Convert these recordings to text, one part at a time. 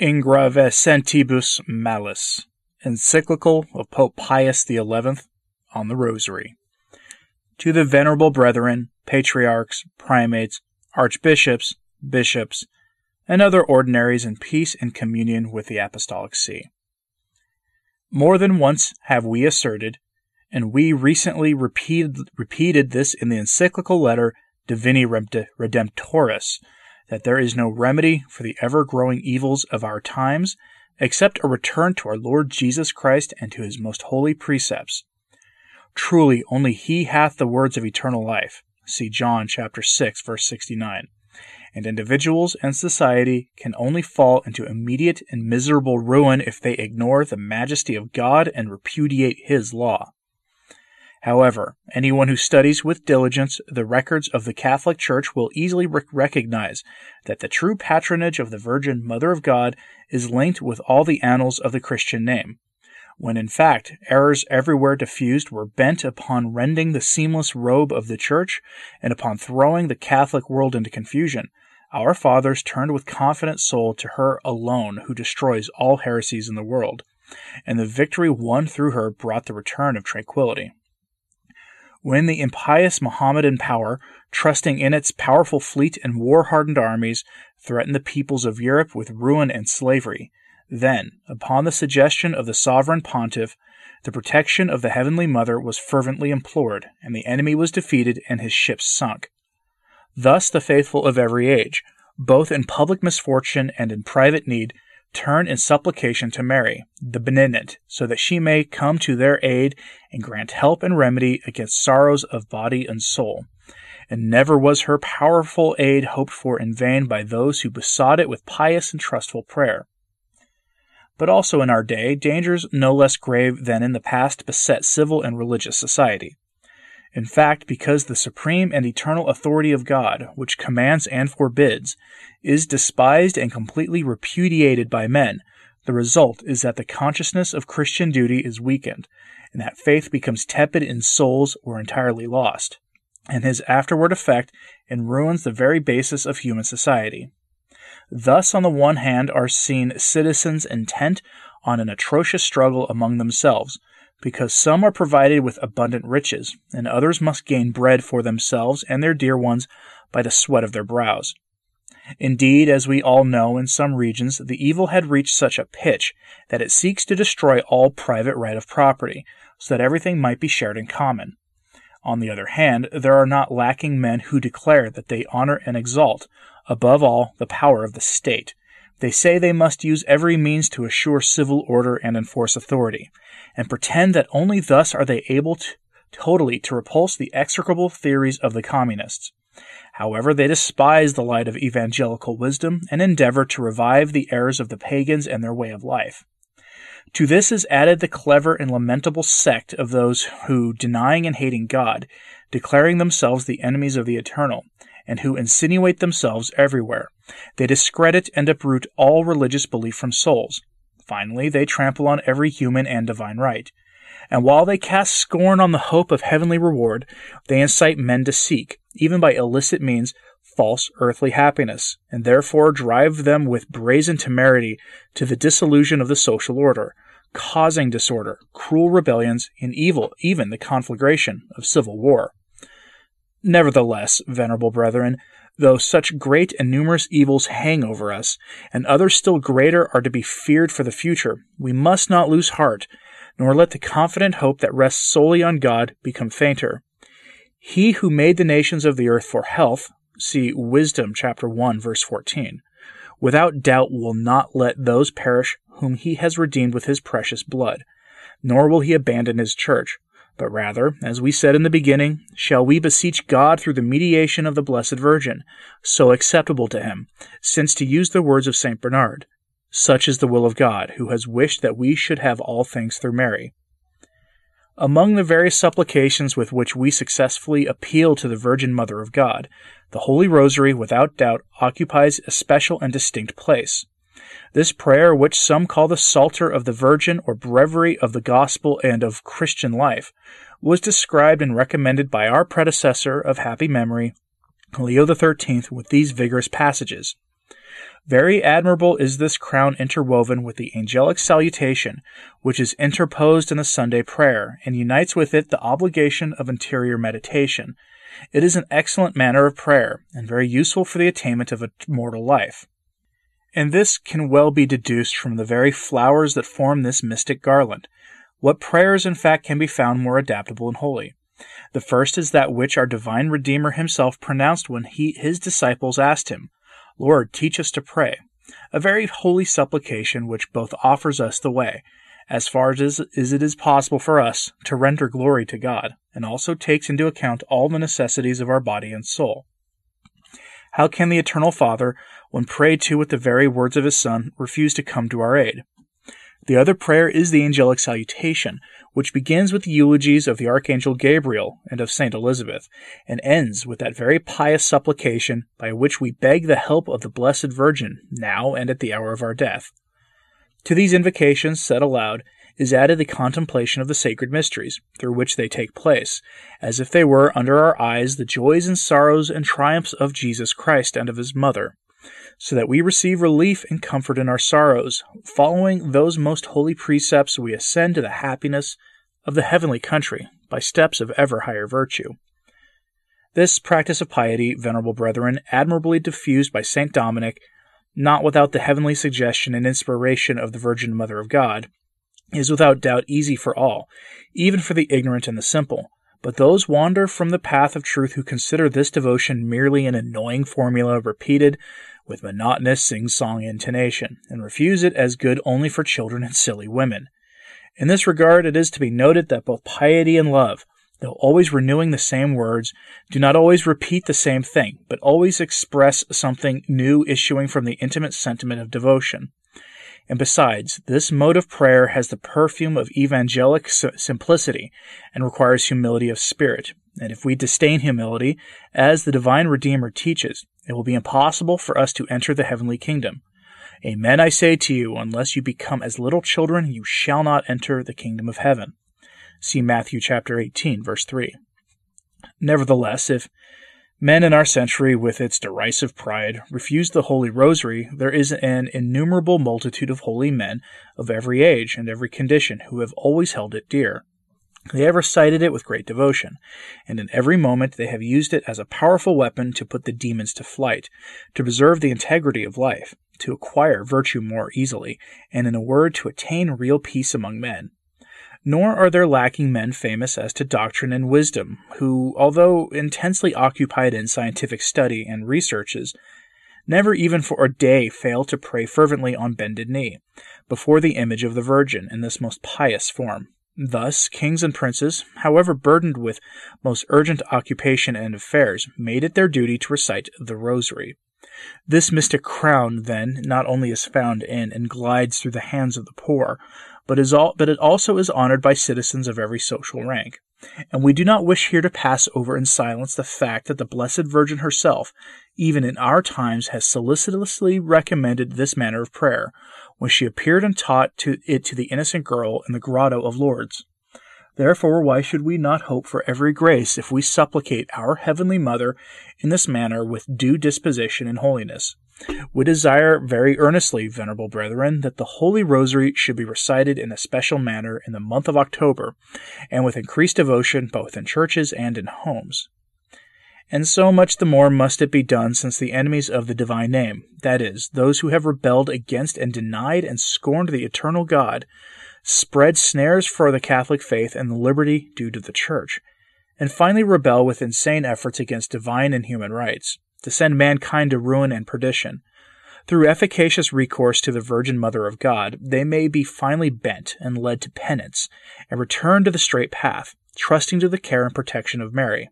Ingravescentibus Malis, encyclical of Pope Pius XI on the Rosary. To the venerable brethren, patriarchs, primates, archbishops, bishops, and other ordinaries in peace and communion with the Apostolic See. More than once have we asserted, and we recently repeated, repeated this in the encyclical letter Divini Redemptoris, that there is no remedy for the ever growing evils of our times except a return to our Lord Jesus Christ and to his most holy precepts. Truly, only he hath the words of eternal life. See John chapter 6 verse 69. And individuals and society can only fall into immediate and miserable ruin if they ignore the majesty of God and repudiate his law. However, anyone who studies with diligence the records of the Catholic Church will easily rec- recognize that the true patronage of the Virgin Mother of God is linked with all the annals of the Christian name, when in fact errors everywhere diffused were bent upon rending the seamless robe of the Church and upon throwing the Catholic world into confusion. Our fathers turned with confident soul to her alone who destroys all heresies in the world, and the victory won through her brought the return of tranquility when the impious Mohammedan power, trusting in its powerful fleet and war hardened armies, threatened the peoples of Europe with ruin and slavery. Then, upon the suggestion of the sovereign pontiff, the protection of the Heavenly Mother was fervently implored, and the enemy was defeated and his ships sunk. Thus the faithful of every age, both in public misfortune and in private need, turn in supplication to Mary, the benignant, so that she may come to their aid and grant help and remedy against sorrows of body and soul. And never was her powerful aid hoped for in vain by those who besought it with pious and trustful prayer. But also in our day, dangers no less grave than in the past beset civil and religious society. In fact, because the supreme and eternal authority of God, which commands and forbids, is despised and completely repudiated by men, the result is that the consciousness of Christian duty is weakened, and that faith becomes tepid in souls or entirely lost, and his afterward effect and ruins the very basis of human society. Thus, on the one hand, are seen citizens intent on an atrocious struggle among themselves, because some are provided with abundant riches, and others must gain bread for themselves and their dear ones by the sweat of their brows. Indeed, as we all know, in some regions the evil had reached such a pitch that it seeks to destroy all private right of property, so that everything might be shared in common. On the other hand, there are not lacking men who declare that they honor and exalt, above all, the power of the state, they say they must use every means to assure civil order and enforce authority, and pretend that only thus are they able to, totally to repulse the execrable theories of the communists. However, they despise the light of evangelical wisdom and endeavor to revive the errors of the pagans and their way of life. To this is added the clever and lamentable sect of those who, denying and hating God, declaring themselves the enemies of the eternal, and who insinuate themselves everywhere. They discredit and uproot all religious belief from souls. Finally, they trample on every human and divine right. And while they cast scorn on the hope of heavenly reward, they incite men to seek, even by illicit means, false earthly happiness, and therefore drive them with brazen temerity to the dissolution of the social order, causing disorder, cruel rebellions, and evil, even the conflagration of civil war. Nevertheless, venerable brethren, though such great and numerous evils hang over us, and others still greater are to be feared for the future, we must not lose heart, nor let the confident hope that rests solely on God become fainter. He who made the nations of the earth for health, see Wisdom chapter 1 verse 14, without doubt will not let those perish whom he has redeemed with his precious blood, nor will he abandon his church but rather, as we said in the beginning, shall we beseech God through the mediation of the Blessed Virgin, so acceptable to him, since to use the words of St. Bernard, such is the will of God, who has wished that we should have all things through Mary. Among the various supplications with which we successfully appeal to the Virgin Mother of God, the Holy Rosary, without doubt, occupies a special and distinct place. This prayer, which some call the Psalter of the Virgin or Breviary of the Gospel and of Christian life, was described and recommended by our predecessor of happy memory, Leo XIII, with these vigorous passages. Very admirable is this crown interwoven with the angelic salutation, which is interposed in the Sunday prayer, and unites with it the obligation of interior meditation. It is an excellent manner of prayer, and very useful for the attainment of a mortal life. And this can well be deduced from the very flowers that form this mystic garland. What prayers, in fact, can be found more adaptable and holy? The first is that which our divine Redeemer himself pronounced when he, his disciples asked him, Lord, teach us to pray. A very holy supplication which both offers us the way, as far as, as it is possible for us, to render glory to God, and also takes into account all the necessities of our body and soul. How can the Eternal Father, when prayed to with the very words of his Son, refuse to come to our aid? The other prayer is the angelic salutation, which begins with the eulogies of the Archangel Gabriel and of Saint Elizabeth, and ends with that very pious supplication by which we beg the help of the Blessed Virgin, now and at the hour of our death. To these invocations, said aloud, is added the contemplation of the sacred mysteries, through which they take place, as if they were under our eyes the joys and sorrows and triumphs of Jesus Christ and of his mother so that we receive relief and comfort in our sorrows. Following those most holy precepts, we ascend to the happiness of the heavenly country by steps of ever higher virtue. This practice of piety, venerable brethren, admirably diffused by St. Dominic, not without the heavenly suggestion and inspiration of the Virgin Mother of God, is without doubt easy for all, even for the ignorant and the simple. But those wander from the path of truth who consider this devotion merely an annoying formula repeated with monotonous sing song intonation, and refuse it as good only for children and silly women. In this regard, it is to be noted that both piety and love, though always renewing the same words, do not always repeat the same thing, but always express something new issuing from the intimate sentiment of devotion. And besides, this mode of prayer has the perfume of evangelic simplicity and requires humility of spirit. And if we disdain humility, as the divine Redeemer teaches, it will be impossible for us to enter the heavenly kingdom. Amen, I say to you, unless you become as little children, you shall not enter the kingdom of heaven. See Matthew chapter 18, verse 3. Nevertheless, if men in our century, with its derisive pride, refuse the Holy Rosary, there is an innumerable multitude of holy men of every age and every condition who have always held it dear. They have recited it with great devotion, and in every moment they have used it as a powerful weapon to put the demons to flight, to preserve the integrity of life, to acquire virtue more easily, and in a word, to attain real peace among men. Nor are there lacking men famous as to doctrine and wisdom, who, although intensely occupied in scientific study and researches, never even for a day fail to pray fervently on bended knee, before the image of the Virgin in this most pious form. Thus, kings and princes, however burdened with most urgent occupation and affairs, made it their duty to recite the Rosary. This mystic crown, then, not only is found in and glides through the hands of the poor, but, is all, but it also is honored by citizens of every social rank. And we do not wish here to pass over in silence the fact that the Blessed Virgin herself, even in our times, has solicitously recommended this manner of prayer, when she appeared and taught to it to the innocent girl in the grotto of Lourdes. Therefore, why should we not hope for every grace if we supplicate our Heavenly Mother in this manner with due disposition and holiness? We desire very earnestly, venerable brethren, that the Holy Rosary should be recited in a special manner in the month of October, and with increased devotion both in churches and in homes. And so much the more must it be done since the enemies of the divine name, that is, those who have rebelled against and denied and scorned the eternal God, spread snares for the Catholic faith and the liberty due to the Church, and finally rebel with insane efforts against divine and human rights, to send mankind to ruin and perdition. Through efficacious recourse to the Virgin Mother of God, they may be finally bent and led to penance, and return to the straight path, trusting to the care and protection of Mary.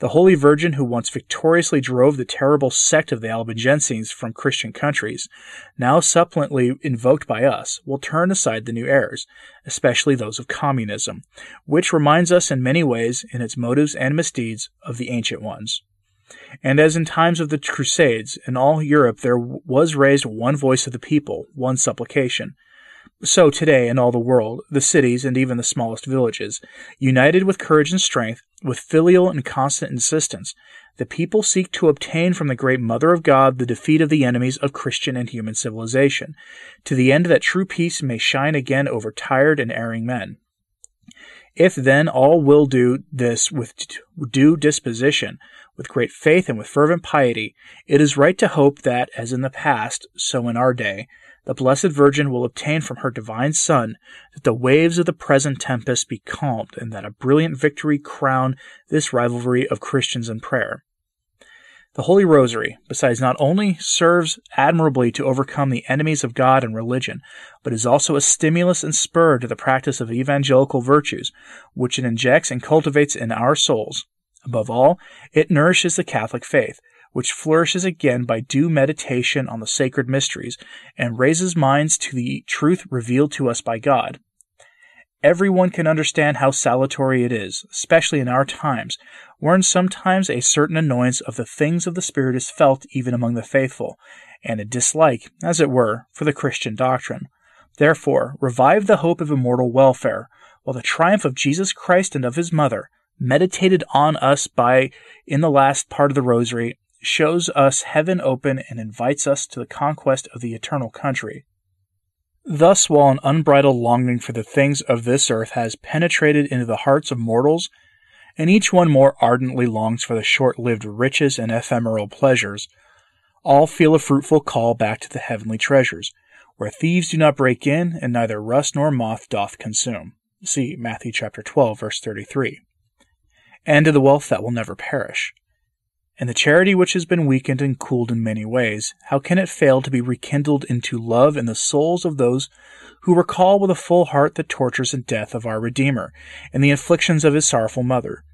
The Holy Virgin, who once victoriously drove the terrible sect of the Albigenses from Christian countries, now supplemently invoked by us, will turn aside the new errors, especially those of communism, which reminds us in many ways, in its motives and misdeeds, of the ancient ones. And as in times of the Crusades, in all Europe there was raised one voice of the people, one supplication. So today in all the world, the cities and even the smallest villages, united with courage and strength, with filial and constant insistence, the people seek to obtain from the great Mother of God the defeat of the enemies of Christian and human civilization, to the end that true peace may shine again over tired and erring men. If then all will do this with due disposition, with great faith and with fervent piety, it is right to hope that, as in the past, so in our day, the Blessed Virgin will obtain from her divine Son that the waves of the present tempest be calmed and that a brilliant victory crown this rivalry of Christians in prayer. The Holy Rosary, besides not only serves admirably to overcome the enemies of God and religion, but is also a stimulus and spur to the practice of evangelical virtues, which it injects and cultivates in our souls. Above all, it nourishes the Catholic faith, which flourishes again by due meditation on the sacred mysteries and raises minds to the truth revealed to us by God. Everyone can understand how salutary it is, especially in our times, wherein sometimes a certain annoyance of the things of the Spirit is felt even among the faithful, and a dislike, as it were, for the Christian doctrine. Therefore, revive the hope of immortal welfare, while the triumph of Jesus Christ and of his mother, meditated on us by in the last part of the rosary, shows us heaven open and invites us to the conquest of the eternal country. Thus, while an unbridled longing for the things of this earth has penetrated into the hearts of mortals, and each one more ardently longs for the short lived riches and ephemeral pleasures, all feel a fruitful call back to the heavenly treasures, where thieves do not break in, and neither rust nor moth doth consume. See Matthew chapter 12, verse 33. And to the wealth that will never perish. And the charity which has been weakened and cooled in many ways, how can it fail to be rekindled into love in the souls of those who recall with a full heart the tortures and death of our Redeemer, and the afflictions of his sorrowful mother?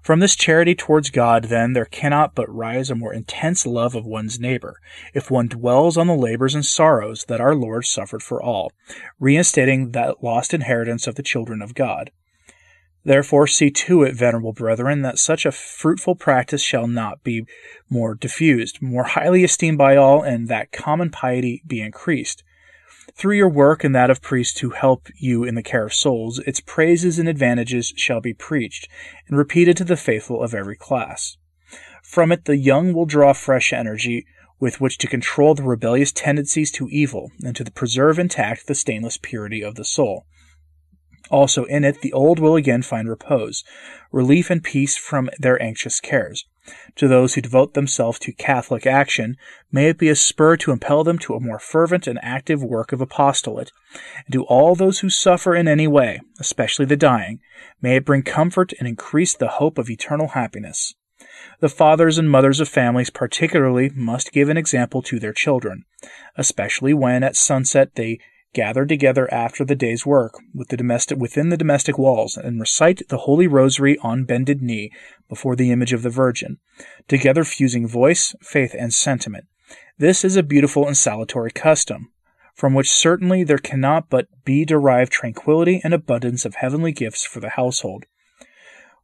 From this charity towards God, then, there cannot but rise a more intense love of one's neighbor, if one dwells on the labors and sorrows that our Lord suffered for all, reinstating that lost inheritance of the children of God. Therefore, see to it, venerable brethren, that such a fruitful practice shall not be more diffused, more highly esteemed by all, and that common piety be increased. Through your work and that of priests who help you in the care of souls, its praises and advantages shall be preached and repeated to the faithful of every class. From it, the young will draw fresh energy with which to control the rebellious tendencies to evil and to preserve intact the stainless purity of the soul. Also in it the old will again find repose, relief and peace from their anxious cares. To those who devote themselves to Catholic action, may it be a spur to impel them to a more fervent and active work of apostolate. And to all those who suffer in any way, especially the dying, may it bring comfort and increase the hope of eternal happiness. The fathers and mothers of families particularly must give an example to their children, especially when at sunset they gather together after the day's work with the domestic, within the domestic walls and recite the Holy Rosary on bended knee before the image of the Virgin, together fusing voice, faith, and sentiment. This is a beautiful and salutary custom, from which certainly there cannot but be derived tranquillity and abundance of heavenly gifts for the household.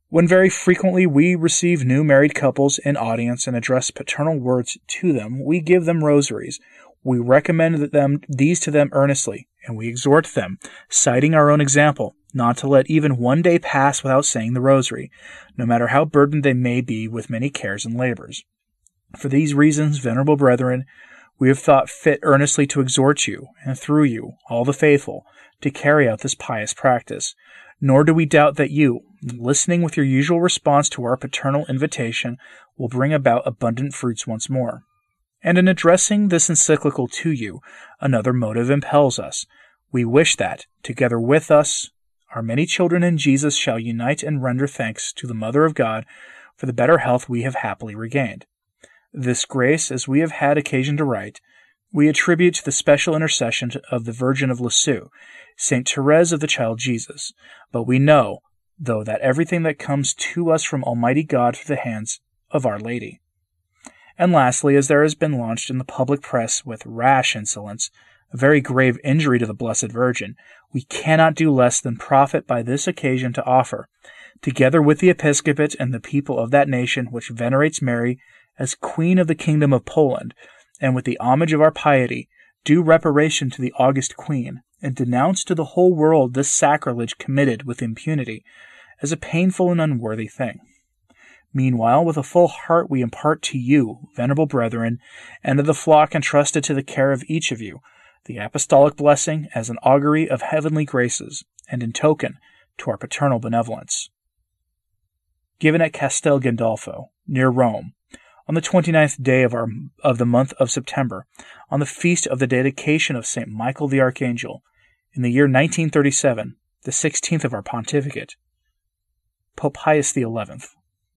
When very frequently we receive new married couples in audience and address paternal words to them, we give them rosaries, we recommend them, these to them earnestly, and we exhort them, citing our own example, not to let even one day pass without saying the rosary, no matter how burdened they may be with many cares and labors. For these reasons, venerable brethren, we have thought fit earnestly to exhort you, and through you, all the faithful, to carry out this pious practice. Nor do we doubt that you, listening with your usual response to our paternal invitation, will bring about abundant fruits once more. And in addressing this encyclical to you, another motive impels us. We wish that, together with us, our many children in Jesus shall unite and render thanks to the Mother of God for the better health we have happily regained. This grace, as we have had occasion to write, we attribute to the special intercession of the Virgin of Lisieux, Saint Therese of the Child Jesus. But we know, though, that everything that comes to us from Almighty God through the hands of Our Lady. And lastly, as there has been launched in the public press with rash insolence, a very grave injury to the Blessed Virgin, we cannot do less than profit by this occasion to offer, together with the episcopate and the people of that nation which venerates Mary as Queen of the Kingdom of Poland, and with the homage of our piety, due reparation to the august Queen, and denounce to the whole world this sacrilege committed with impunity as a painful and unworthy thing. Meanwhile, with a full heart, we impart to you, venerable brethren, and to the flock entrusted to the care of each of you, the apostolic blessing as an augury of heavenly graces, and in token to our paternal benevolence. Given at Castel Gandolfo, near Rome, on the 29th day of, our, of the month of September, on the feast of the dedication of St. Michael the Archangel, in the year 1937, the 16th of our pontificate, Pope Pius XI.